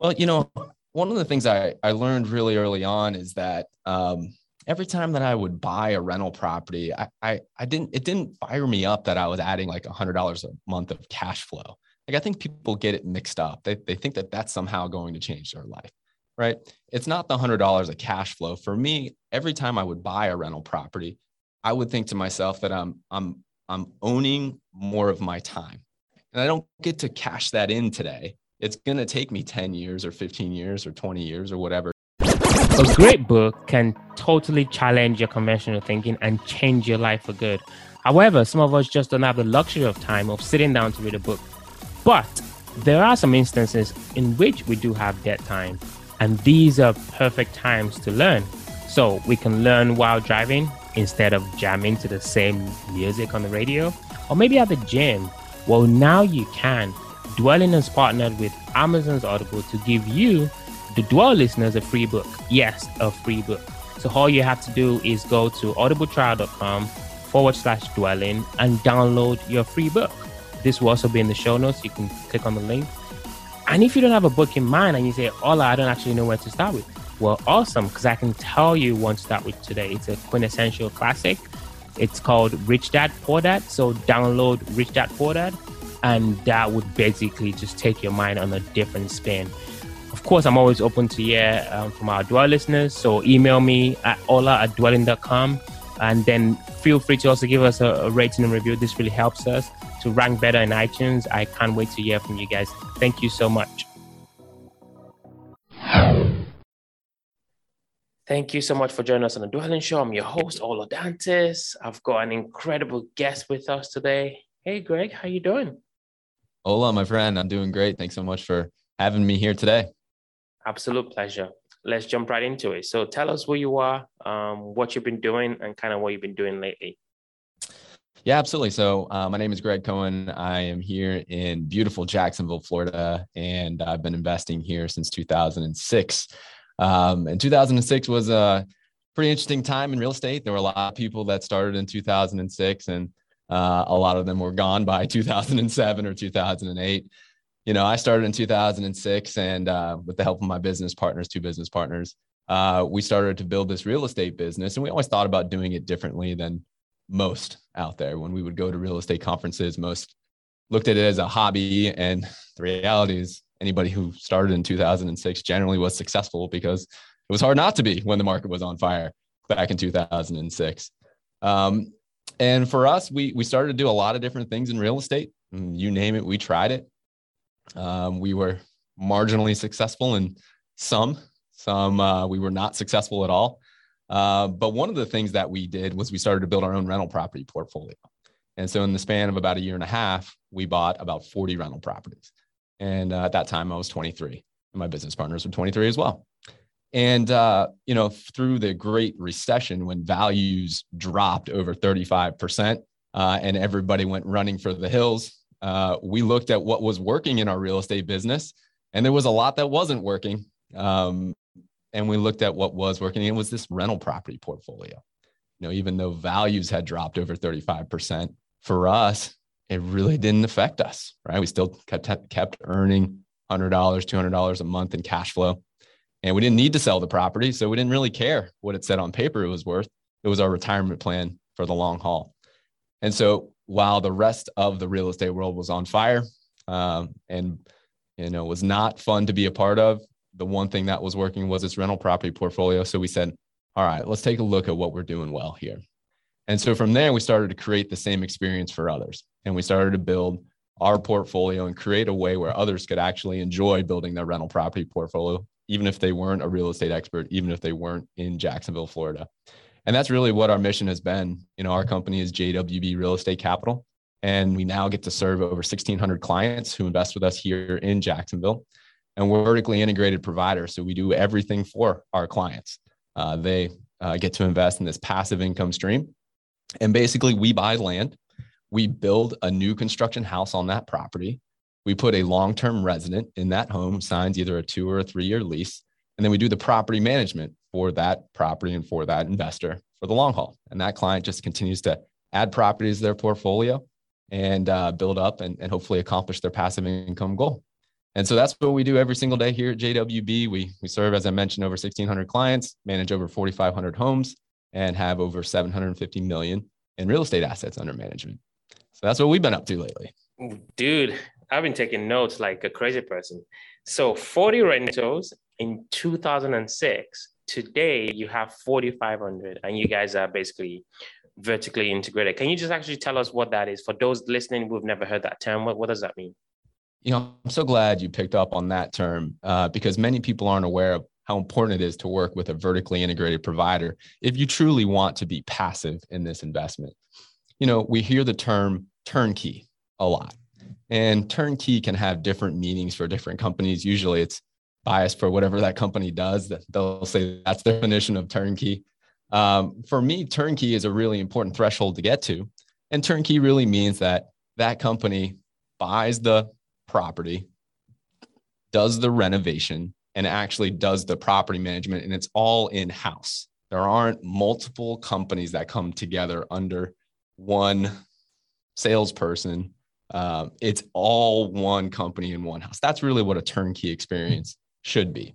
Well, you know, one of the things I, I learned really early on is that um, every time that I would buy a rental property, I, I, I didn't, it didn't fire me up that I was adding like a hundred dollars a month of cash flow. Like I think people get it mixed up. They, they think that that's somehow going to change their life, right? It's not the hundred dollars of cash flow. For me, every time I would buy a rental property, I would think to myself that I'm, I'm, I'm owning more of my time and I don't get to cash that in today. It's going to take me 10 years or 15 years or 20 years or whatever. A great book can totally challenge your conventional thinking and change your life for good. However, some of us just don't have the luxury of time of sitting down to read a book. But there are some instances in which we do have dead time, and these are perfect times to learn. So we can learn while driving instead of jamming to the same music on the radio, or maybe at the gym. Well, now you can. Dwellynn has partnered with Amazon's Audible to give you, the Dwell listeners, a free book. Yes, a free book. So all you have to do is go to audibletrial.com forward slash dwellynn and download your free book. This will also be in the show notes. You can click on the link. And if you don't have a book in mind and you say, Ola, I don't actually know where to start with, well, awesome, because I can tell you one to start with today. It's a quintessential classic. It's called Rich Dad Poor Dad. So download Rich Dad Poor Dad, and that would basically just take your mind on a different spin. Of course, I'm always open to hear um, from our Dwell listeners. So email me at ola at dwellynn.com and then feel free to also give us a, a rating and review. This really helps us to rank better in iTunes. I can't wait to hear from you guys. Thank you so much. Thank you so much for joining us on the Dwellynn Show. I'm your host, Ola Danneh. I've got an incredible guest with us today. Hey, Greg, how you doing? Ola, my friend, I'm doing great. Thanks so much for having me here today. Absolute pleasure. Let's jump right into it. So tell us who you are, um, what you've been doing, and kind of what you've been doing lately. Yeah, absolutely. So, uh, my name is Greg Cohen. I am here in beautiful Jacksonville, Florida, and I've been investing here since 2006. Um, and 2006 was a pretty interesting time in real estate. There were a lot of people that started in 2006, and uh, a lot of them were gone by 2007 or 2008. You know, I started in 2006, and uh, with the help of my business partners, two business partners, uh, we started to build this real estate business. And we always thought about doing it differently than most out there. When we would go to real estate conferences, most looked at it as a hobby. And the reality is, anybody who started in 2006 generally was successful because it was hard not to be when the market was on fire back in 2006. Um, and for us, we we started to do a lot of different things in real estate. You name it, we tried it. Um, we were marginally successful in some, some uh, we were not successful at all. Uh, but one of the things that we did was we started to build our own rental property portfolio. And so, in the span of about a year and a half, we bought about 40 rental properties. And uh, at that time, I was 23, and my business partners were 23 as well. And uh, you know, through the Great Recession, when values dropped over 35 percent, uh, and everybody went running for the hills, uh, we looked at what was working in our real estate business, and there was a lot that wasn't working. Um, and we looked at what was working. And it was this rental property portfolio. You know, even though values had dropped over 35 percent, for us, it really didn't affect us, right? We still kept, kept earning $100, $200 a month in cash flow. And we didn't need to sell the property. So we didn't really care what it said on paper it was worth. It was our retirement plan for the long haul. And so while the rest of the real estate world was on fire um, and, you know, was not fun to be a part of, the one thing that was working was this rental property portfolio. So we said, all right, let's take a look at what we're doing well here. And so from there, we started to create the same experience for others. And we started to build our portfolio and create a way where others could actually enjoy building their rental property portfolio, even if they weren't a real estate expert, even if they weren't in Jacksonville, Florida. And that's really what our mission has been. You know, our company is JWB Real Estate Capital, and we now get to serve over 1,600 clients who invest with us here in Jacksonville. And we're vertically integrated provider, so we do everything for our clients. Uh, they uh, get to invest in this passive income stream and basically, we buy land, we build a new construction house on that property. We put a long term resident in that home, signs either a two or a three year lease. And then we do the property management for that property and for that investor for the long haul. And that client just continues to add properties to their portfolio and uh, build up and, and hopefully accomplish their passive income goal. And so that's what we do every single day here at JWB. We, we serve, as I mentioned, over 1,600 clients, manage over 4,500 homes, and have over 750 million in real estate assets under management. So that's what we've been up to lately. Dude, I've been taking notes like a crazy person. So 40 rentals in 2006. Today you have 4,500, and you guys are basically vertically integrated. Can you just actually tell us what that is for those listening who've never heard that term? What, what does that mean? You know, I'm so glad you picked up on that term uh, because many people aren't aware of how important it is to work with a vertically integrated provider if you truly want to be passive in this investment. You know, we hear the term turnkey a lot, and turnkey can have different meanings for different companies. Usually it's biased for whatever that company does, they'll say that's the definition of turnkey. Um, for me, turnkey is a really important threshold to get to. And turnkey really means that that company buys the property, does the renovation, and actually does the property management, and it's all in house. There aren't multiple companies that come together under one salesperson. Uh, it's all one company in one house. That's really what a turnkey experience should be.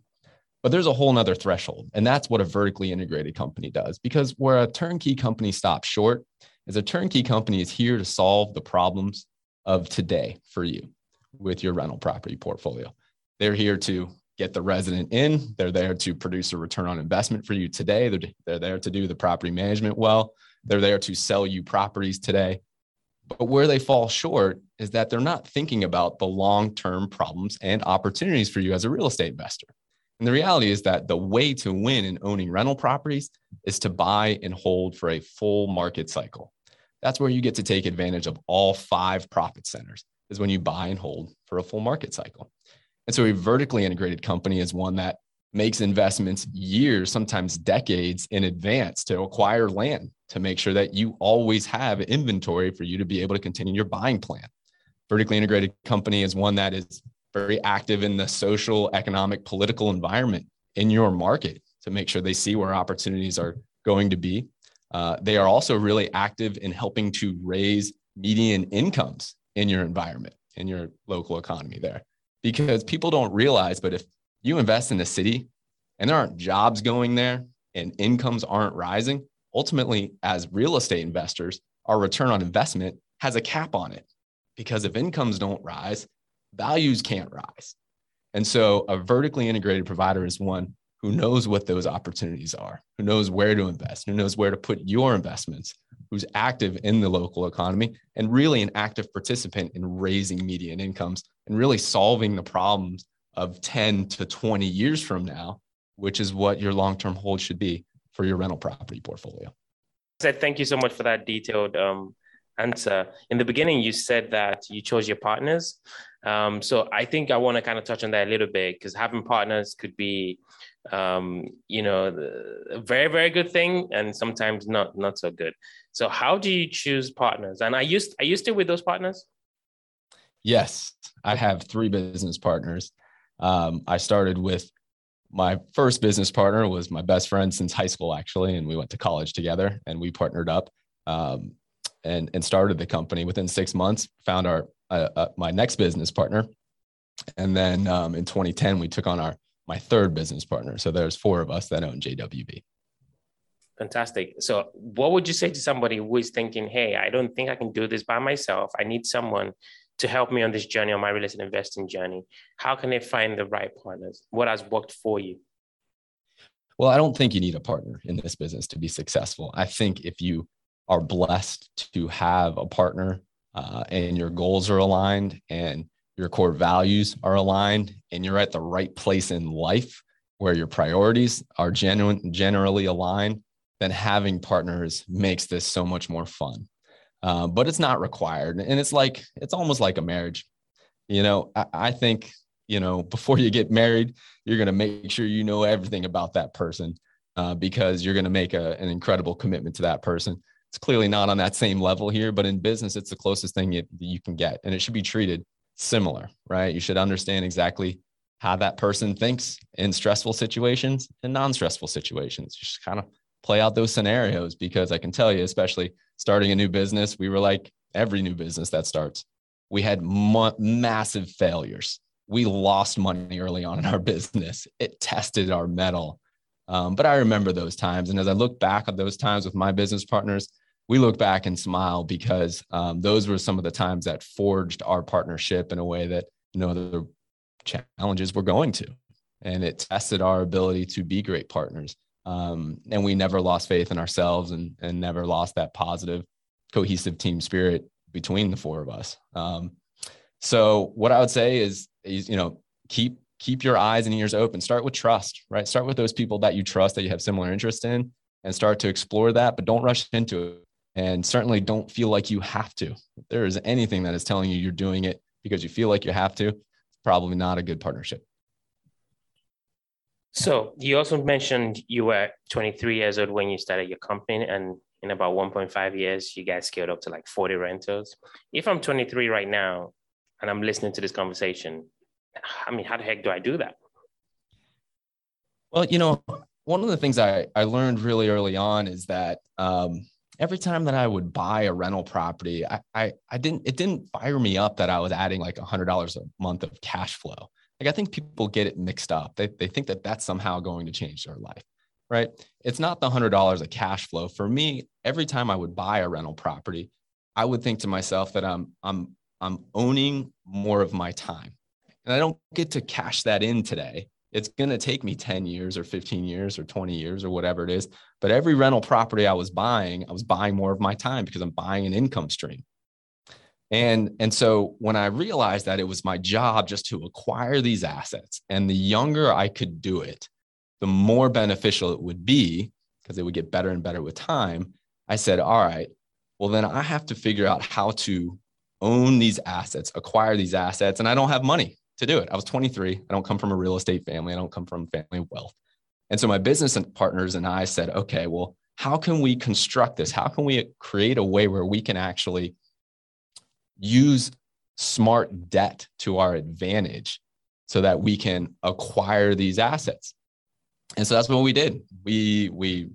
But there's a whole nother threshold, and that's what a vertically integrated company does. Because where a turnkey company stops short is a turnkey company is here to solve the problems of today for you with your rental property portfolio. They're here to get the resident in. They're there to produce a return on investment for you today. They're, they're there to do the property management well. They're there to sell you properties today. But where they fall short is that they're not thinking about the long term problems and opportunities for you as a real estate investor. And the reality is that the way to win in owning rental properties is to buy and hold for a full market cycle. That's where you get to take advantage of all five profit centers, is when you buy and hold for a full market cycle. And so a vertically integrated company is one that makes investments years, sometimes decades in advance to acquire land to make sure that you always have inventory for you to be able to continue your buying plan. Vertically integrated company is one that is very active in the social, economic, political environment in your market to make sure they see where opportunities are going to be. Uh, they are also really active in helping to raise median incomes in your environment, in your local economy there. Because people don't realize, but if you invest in a city and there aren't jobs going there and incomes aren't rising, ultimately, as real estate investors, our return on investment has a cap on it. Because if incomes don't rise, values can't rise. And so a vertically integrated provider is one who knows what those opportunities are, who knows where to invest, who knows where to put your investments, who's active in the local economy and really an active participant in raising median incomes and really solving the problems of 10 to 20 years from now, which is what your long term hold should be for your rental property portfolio. Said thank you so much for that detailed um, answer. In the beginning, you said that you chose your partners. Um, so I think I want to kind of touch on that a little bit because having partners could be, um, you know, a very very good thing, and sometimes not not so good. So how do you choose partners? And I used I used to with those partners. Yes, I have three business partners. Um, I started with my first business partner was my best friend since high school, actually, and we went to college together, and we partnered up um, and and started the company. Within six months, found our uh, uh, my next business partner, and then um, in 2010 we took on our my third business partner. So there's four of us that own JWB. Fantastic. So, what would you say to somebody who is thinking, "Hey, I don't think I can do this by myself. I need someone to help me on this journey, on my real estate investing journey? How can they find the right partners? What has worked for you? Well, I don't think you need a partner in this business to be successful. I think if you are blessed to have a partner uh, and your goals are aligned and your core values are aligned and you're at the right place in life where your priorities are genuine, generally aligned, then having partners makes this so much more fun. Uh, but it's not required. And it's like, it's almost like a marriage. You know, I, I think, you know, before you get married, you're going to make sure you know everything about that person uh, because you're going to make a, an incredible commitment to that person. It's clearly not on that same level here, but in business, it's the closest thing you, you can get. And it should be treated similar, right? You should understand exactly how that person thinks in stressful situations and non stressful situations. Just kind of play out those scenarios because I can tell you, especially starting a new business, we were like every new business that starts, we had ma- massive failures we lost money early on in our business. It tested our mettle. Um, but I remember those times. And as I look back at those times with my business partners, we look back and smile because um, those were some of the times that forged our partnership in a way that know the challenges we're going to. And it tested our ability to be great partners. Um, and we never lost faith in ourselves and, and never lost that positive, cohesive team spirit between the four of us. Um, so what I would say is, is, you know, keep keep your eyes and ears open. Start with trust, right? Start with those people that you trust that you have similar interest in, and start to explore that. But don't rush into it, and certainly don't feel like you have to. If there is anything that is telling you you're doing it because you feel like you have to, it's probably not a good partnership. So you also mentioned you were 23 years old when you started your company, and in about 1.5 years, you guys scaled up to like 40 rentals. If I'm 23 right now and I'm listening to this conversation, I mean, how the heck do I do that? Well, you know, one of the things I, I learned really early on is that um, every time that I would buy a rental property, I, I, I didn't, it didn't fire me up that I was adding like a hundred dollars a month of cash flow. Like I think people get it mixed up. They, they think that that's somehow going to change their life, right? It's not the hundred dollars of cash flow. For me, every time I would buy a rental property, I would think to myself that I'm, I'm, I'm owning more of my time. And I don't get to cash that in today it's going to take me 10 years or 15 years or 20 years or whatever it is. But every rental property I was buying, I was buying more of my time because I'm buying an income stream. And, and so when I realized that it was my job just to acquire these assets, and the younger I could do it, the more beneficial it would be because it would get better and better with time. I said, all right, well, then I have to figure out how to own these assets, acquire these assets, and I don't have money to do it. I was 23. I don't come from a real estate family. I don't come from family wealth. And so my business partners and I said, okay, well, how can we construct this? How can we create a way where we can actually use smart debt to our advantage so that we can acquire these assets? And so that's what we did. We we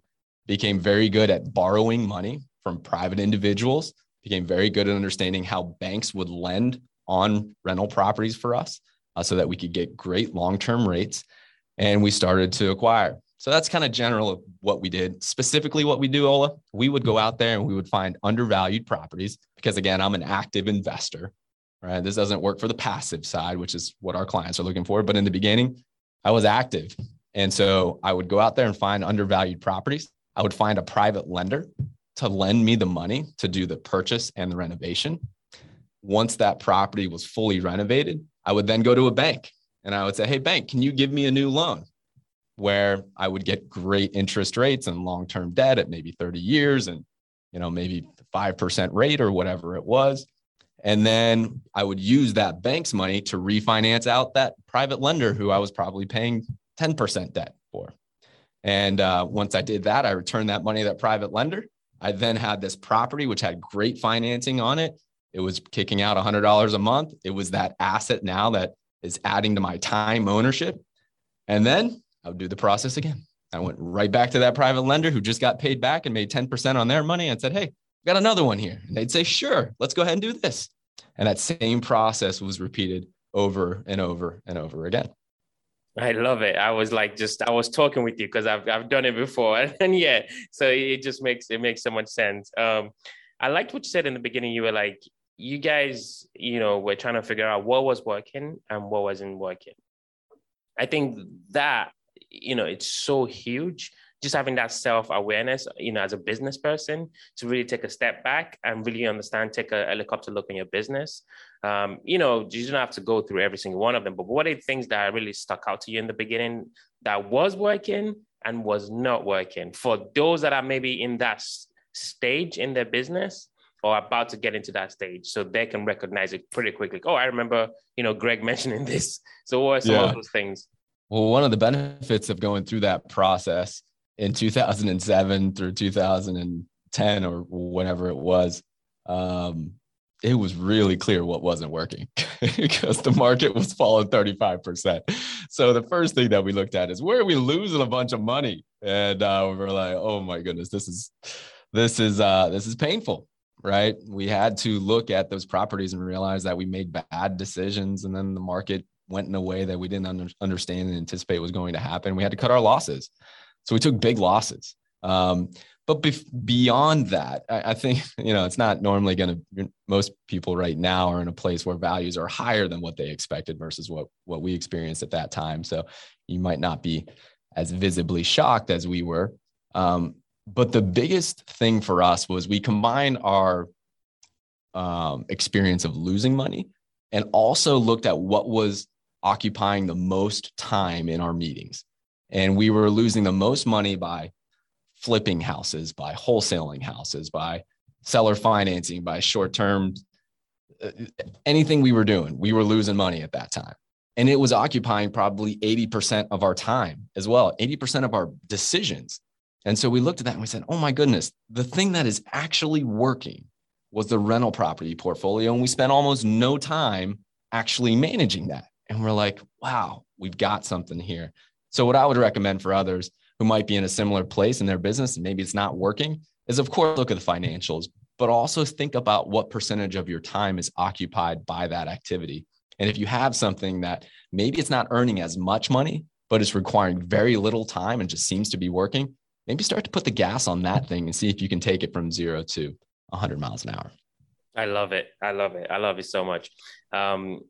became very good at borrowing money from private individuals, became very good at understanding how banks would lend on rental properties for us uh, so that we could get great long-term rates and we started to acquire so that's kind of general of what we did. Specifically what we do ola we would go out there and we would find undervalued properties because again i'm an active investor right? This doesn't work for the passive side which is what our clients are looking for but in the beginning i was active. And so i would go out there and find undervalued properties. I would find a private lender to lend me the money to do the purchase and the renovation. Once that property was fully renovated, I would then go to a bank and I would say, Hey, bank, can you give me a new loan? Where I would get great interest rates and long term debt at maybe 30 years and, you know, maybe 5% rate or whatever it was. And then I would use that bank's money to refinance out that private lender who I was probably paying 10% debt for. And uh, once I did that, I returned that money to that private lender. I then had this property which had great financing on it it was kicking out $100 a month. It was that asset now that is adding to my time ownership. And then I would do the process again. I went right back to that private lender who just got paid back and made 10% on their money and said, Hey, got another one here. And they'd say, Sure, let's go ahead and do this. And that same process was repeated over and over and over again. I love it. I was like, just I was talking with you because I've I've done it before, and yeah, so it just makes it makes so much sense. Um, I liked what you said in the beginning. You were like, you guys, you know, were trying to figure out what was working and what wasn't working. I think that, you know, it's so huge. Just having that self awareness, you know, as a business person, to really take a step back and really understand, take a helicopter look on your business. Um, you know, you don't have to go through every single one of them, but what are the things that really stuck out to you in the beginning that was working and was not working for those that are maybe in that stage in their business or about to get into that stage so they can recognize it pretty quickly. Oh, I remember, you know, Greg mentioning this. So what are some yeah. of those things? Well, one of the benefits of going through that process in 2007 through 2010 or whatever it was, um, it was really clear what wasn't working because the market was falling 35%. So the first thing that we looked at is where are we losing a bunch of money? And uh, we were like, oh my goodness, this is this is uh, this is painful right? We had to look at those properties and realize that we made bad decisions and then the market went in a way that we didn't under, understand and anticipate was going to happen. We had to cut our losses. So we took big losses. Um, but beyond that, I, I, think, you know, it's not normally going to, most people right now are in a place where values are higher than what they expected versus what, what we experienced at that time. So you might not be as visibly shocked as we were. Um, but the biggest thing for us was we combined our um, experience of losing money and also looked at what was occupying the most time in our meetings. And we were losing the most money by flipping houses, by wholesaling houses, by seller financing, by short term, uh, anything we were doing, we were losing money at that time. And it was occupying probably 80% of our time as well, 80% of our decisions. And so we looked at that and we said, oh my goodness, the thing that is actually working was the rental property portfolio. And we spent almost no time actually managing that. And we're like, wow, we've got something here. So, what I would recommend for others who might be in a similar place in their business and maybe it's not working is, of course, look at the financials, but also think about what percentage of your time is occupied by that activity. And if you have something that maybe it's not earning as much money, but it's requiring very little time and just seems to be working, maybe start to put the gas on that thing and see if you can take it from zero to 100 miles an hour. I love it. I love it. I love it so much. Um,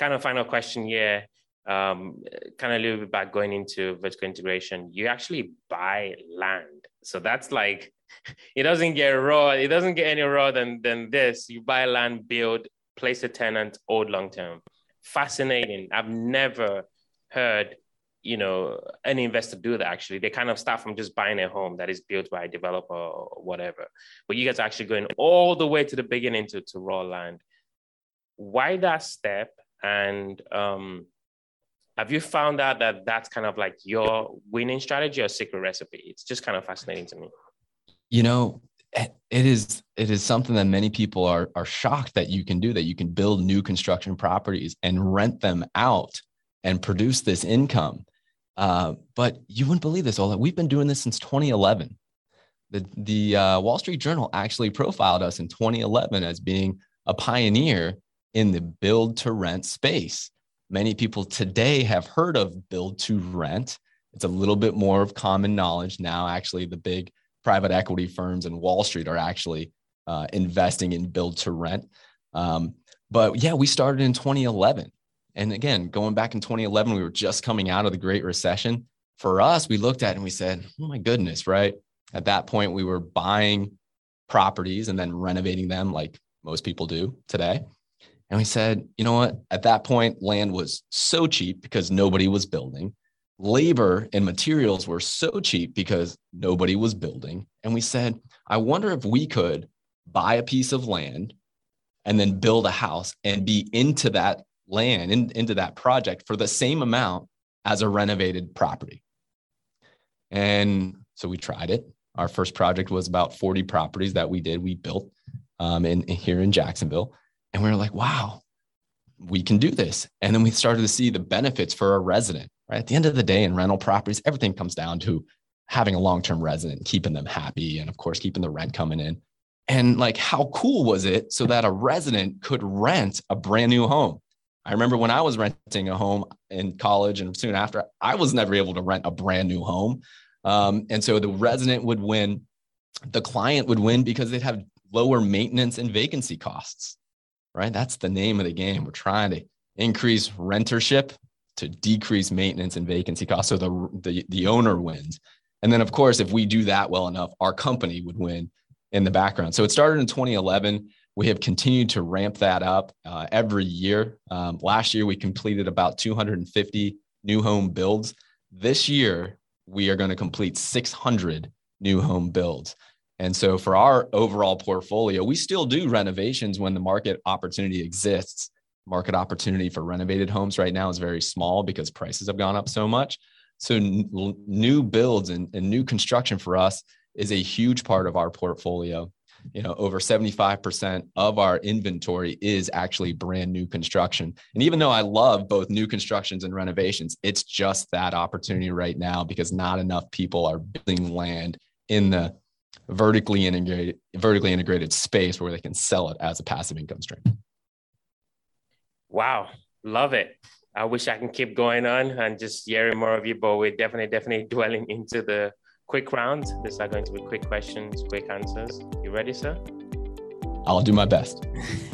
kind of final question here. Um, kind of a little bit back going into vertical integration. You actually buy land, so that's like it doesn't get raw. It doesn't get any raw than than this. You buy land, build, place a tenant, hold long term. Fascinating. I've never heard you know any investor do that actually they kind of start from just buying a home that is built by a developer or whatever but you guys are actually going all the way to the beginning to, to raw land why that step and um, have you found out that that's kind of like your winning strategy or secret recipe it's just kind of fascinating to me you know it is it is something that many people are are shocked that you can do that you can build new construction properties and rent them out and produce this income uh, but you wouldn't believe this, Ola. We've been doing this since 2011. The, the uh, Wall Street Journal actually profiled us in 2011 as being a pioneer in the build to rent space. Many people today have heard of build to rent. It's a little bit more of common knowledge now. Actually, the big private equity firms and Wall Street are actually uh, investing in build to rent. Um, but yeah, we started in 2011. And again, going back in 2011, we were just coming out of the Great Recession. For us, we looked at it and we said, oh my goodness, right? At that point, we were buying properties and then renovating them like most people do today. And we said, you know what? At that point, land was so cheap because nobody was building. Labor and materials were so cheap because nobody was building. And we said, I wonder if we could buy a piece of land and then build a house and be into that land in, into that project for the same amount as a renovated property. And so we tried it. Our first project was about 40 properties that we did, we built um, in, in here in Jacksonville. And we were like, wow, we can do this. And then we started to see the benefits for a resident, right? At the end of the day, in rental properties, everything comes down to having a long term resident, keeping them happy, and of course, keeping the rent coming in. And like, how cool was it so that a resident could rent a brand new home? I remember when I was renting a home in college and soon after, I was never able to rent a brand new home. Um, and so the resident would win, the client would win because they'd have lower maintenance and vacancy costs, right? That's the name of the game. We're trying to increase rentership to decrease maintenance and vacancy costs. So the, the, the owner wins. And then, of course, if we do that well enough, our company would win in the background. So it started in 2011. We have continued to ramp that up uh, every year. Um, last year, we completed about 250 new home builds. This year, we are going to complete 600 new home builds. And so, for our overall portfolio, we still do renovations when the market opportunity exists. Market opportunity for renovated homes right now is very small because prices have gone up so much. So, n- new builds and, and new construction for us is a huge part of our portfolio you know over 75% of our inventory is actually brand new construction and even though i love both new constructions and renovations it's just that opportunity right now because not enough people are building land in the vertically integrated vertically integrated space where they can sell it as a passive income stream wow love it I wish I can keep going on and just hearing more of you, but we're definitely, definitely dwelling into the quick round. These are going to be quick questions, quick answers. You ready, sir? I'll do my best.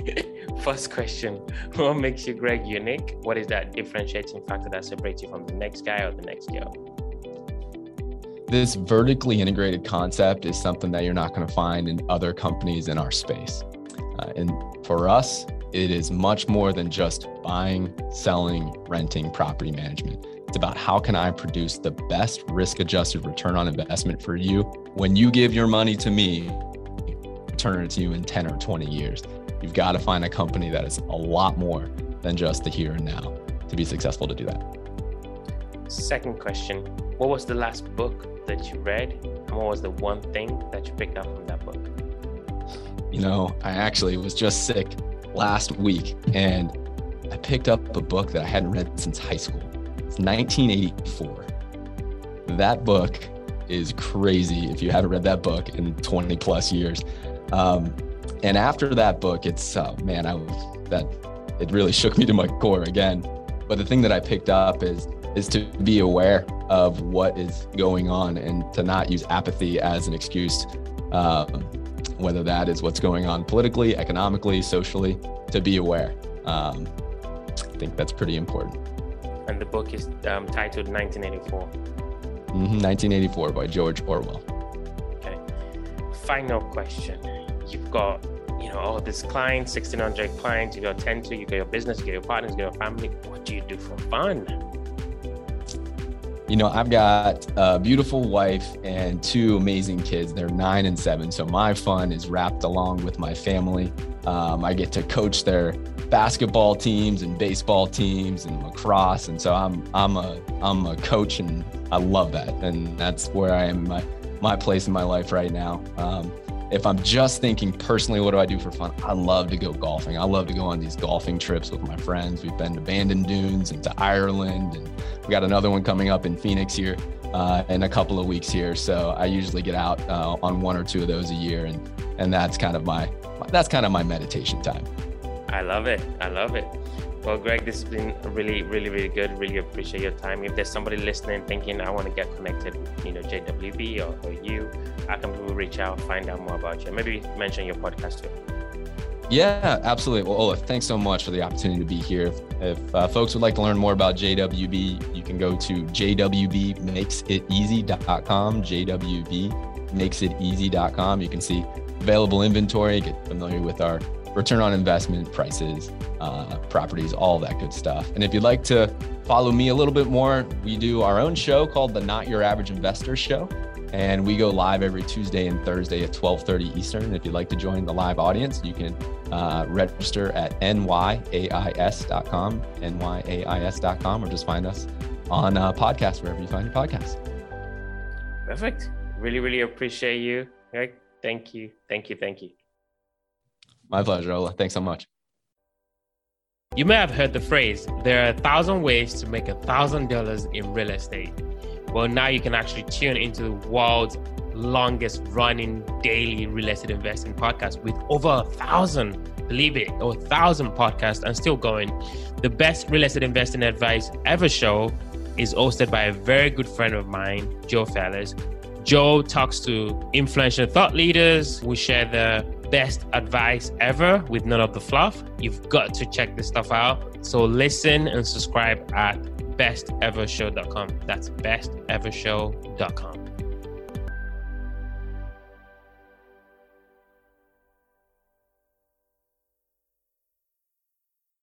First question What makes you, Greg, unique? What is that differentiating factor that separates you from the next guy or the next girl? This vertically integrated concept is something that you're not going to find in other companies in our space. Uh, and for us, it is much more than just buying, selling, renting property management. It's about how can I produce the best risk adjusted return on investment for you when you give your money to me, return it to you in 10 or 20 years. You've got to find a company that is a lot more than just the here and now to be successful to do that. Second question What was the last book that you read? And what was the one thing that you picked up from that book? You know, I actually was just sick last week and I picked up a book that I hadn't read since high school. It's 1984. That book is crazy if you haven't read that book in 20 plus years. Um, and after that book, it's uh, man, I was that it really shook me to my core again. But the thing that I picked up is is to be aware of what is going on and to not use apathy as an excuse, uh, whether that is what's going on politically, economically, socially, to be aware. Um, I think that's pretty important. And the book is um, titled 1984. Mm-hmm, 1984 by George Orwell. Okay. Final question you've got you know all these clients 1600 clients you got 10 to you got your business you got your partners you got your family what do you do for fun you know i've got a beautiful wife and two amazing kids. They're nine and seven so my fun is wrapped along with my family. Um, i get to coach their basketball teams and baseball teams and lacrosse and so i'm i'm a i'm a coach and i love that and that's where i am my my place in my life right now. Um, if I'm just thinking personally, what do I do for fun? I love to go golfing. I love to go on these golfing trips with my friends. We've been to Bandon Dunes and to Ireland, and we got another one coming up in Phoenix here uh, in a couple of weeks here. So I usually get out uh, on one or two of those a year, and and that's kind of my that's kind of my meditation time. I love it. I love it. Well, Greg, this has been really, really, really good. Really appreciate your time. If there's somebody listening thinking I want to get connected with, you know, JWB or, or you, I can reach out, find out more about you. Maybe mention your podcast too. Yeah, absolutely. Well, Olaf, thanks so much for the opportunity to be here. If, if uh, folks would like to learn more about JWB, you can go to jwbmakesiteasy.com, jwbmakesiteasy.com. You can see available inventory, get familiar with our return on investment, prices, uh, properties, all that good stuff. And if you'd like to follow me a little bit more, we do our own show called the Not Your Average Investor Show. And we go live every Tuesday and Thursday at 12:30 Eastern. And if you'd like to join the live audience, you can uh, register at nyais.com, nyais.com, or just find us on uh, podcast wherever you find your podcasts. Perfect. Really, really appreciate you. Eric. Thank you. Thank you. Thank you. My pleasure, Ola. Thanks so much. You may have heard the phrase, there are a thousand ways to make a thousand dollars in real estate. Well, now you can actually tune into the world's longest running daily real estate investing podcast with over a thousand, believe it, or a thousand podcasts and still going. The best real estate investing advice ever show is hosted by a very good friend of mine, Joe Fairless. Joe talks to influential thought leaders. We share the best advice ever with none of the fluff. You've got to check this stuff out. So listen and subscribe at bestevershow.com. That's bestevershow.com.